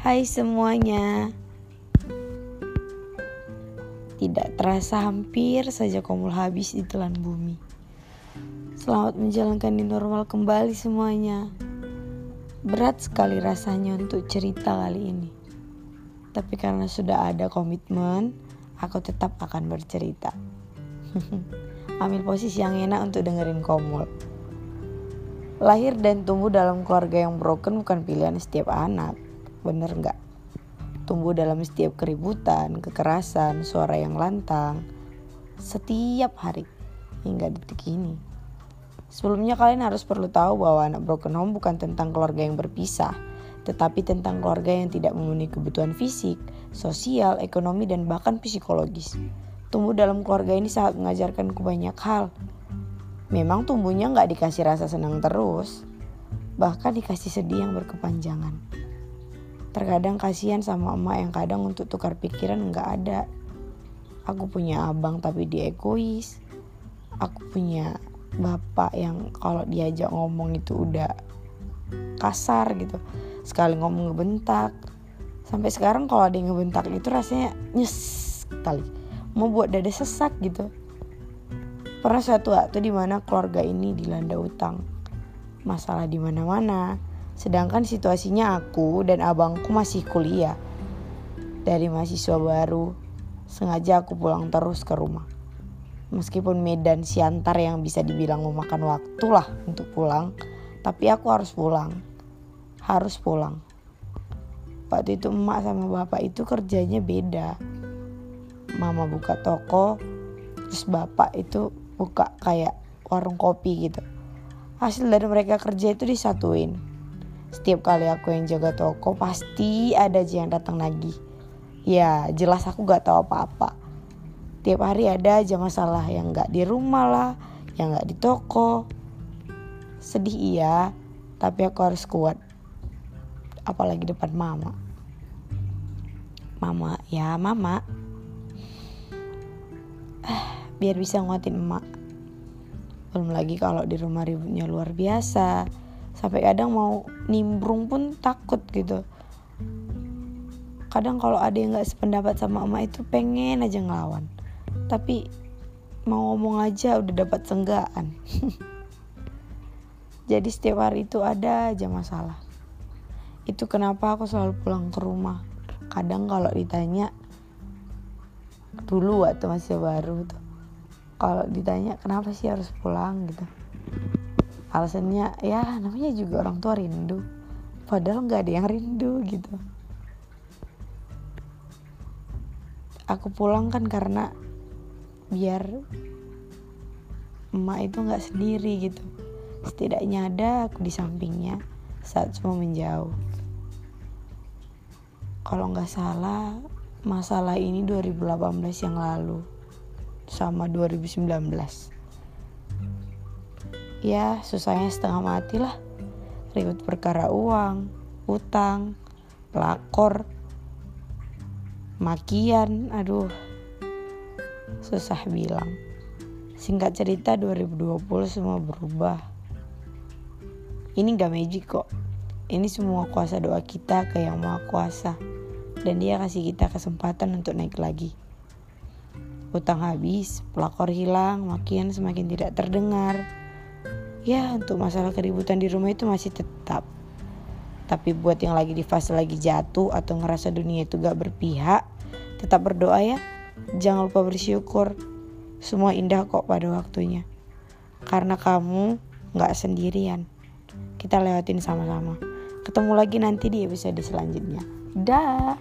Hai semuanya. Tidak terasa hampir saja komul habis di telan bumi. Selamat menjalankan di normal kembali semuanya. Berat sekali rasanya untuk cerita kali ini. Tapi karena sudah ada komitmen Aku tetap akan bercerita. Ambil posisi yang enak untuk dengerin komul Lahir dan tumbuh dalam keluarga yang broken bukan pilihan setiap anak bener nggak tumbuh dalam setiap keributan kekerasan suara yang lantang setiap hari hingga detik ini sebelumnya kalian harus perlu tahu bahwa anak broken home bukan tentang keluarga yang berpisah tetapi tentang keluarga yang tidak memenuhi kebutuhan fisik, sosial, ekonomi, dan bahkan psikologis. Tumbuh dalam keluarga ini sangat mengajarkanku banyak hal. Memang tumbuhnya nggak dikasih rasa senang terus, bahkan dikasih sedih yang berkepanjangan. Terkadang kasihan sama emak yang kadang untuk tukar pikiran nggak ada. Aku punya abang tapi dia egois. Aku punya bapak yang kalau diajak ngomong itu udah kasar gitu. Sekali ngomong ngebentak. Sampai sekarang kalau ada yang ngebentak itu rasanya nyes kali. Mau buat dada sesak gitu. Pernah suatu waktu di mana keluarga ini dilanda utang. Masalah di mana-mana Sedangkan situasinya aku dan abangku masih kuliah. Dari mahasiswa baru, sengaja aku pulang terus ke rumah. Meskipun medan siantar yang bisa dibilang memakan waktu lah untuk pulang, tapi aku harus pulang. Harus pulang. Waktu itu emak sama bapak itu kerjanya beda. Mama buka toko, terus bapak itu buka kayak warung kopi gitu. Hasil dari mereka kerja itu disatuin setiap kali aku yang jaga toko pasti ada aja yang datang lagi. Ya jelas aku gak tahu apa-apa. Tiap hari ada aja masalah yang gak di rumah lah, yang gak di toko. Sedih iya, tapi aku harus kuat. Apalagi depan mama. Mama, ya mama. biar bisa nguatin emak. Belum lagi kalau di rumah ributnya luar biasa sampai kadang mau nimbrung pun takut gitu. Kadang kalau ada yang nggak sependapat sama emak itu pengen aja ngelawan. Tapi mau ngomong aja udah dapat senggaan. Jadi setiap hari itu ada aja masalah. Itu kenapa aku selalu pulang ke rumah. Kadang kalau ditanya dulu waktu masih baru tuh kalau ditanya kenapa sih harus pulang gitu alasannya ya namanya juga orang tua rindu. Padahal nggak ada yang rindu gitu. Aku pulang kan karena biar emak itu nggak sendiri gitu. Setidaknya ada aku di sampingnya saat semua menjauh. Kalau nggak salah masalah ini 2018 yang lalu sama 2019 ya susahnya setengah mati lah. Ribut perkara uang utang pelakor makian aduh. Susah bilang. Singkat cerita 2020 semua berubah. Ini gak magic kok. Ini semua kuasa doa kita ke yang maha kuasa. Dan dia kasih kita kesempatan untuk naik lagi. Utang habis, pelakor hilang, makian semakin tidak terdengar, ya untuk masalah keributan di rumah itu masih tetap. Tapi buat yang lagi di fase lagi jatuh atau ngerasa dunia itu gak berpihak tetap berdoa ya. Jangan lupa bersyukur. Semua indah kok pada waktunya. Karena kamu gak sendirian. Kita lewatin sama-sama. Ketemu lagi nanti di episode selanjutnya. Dah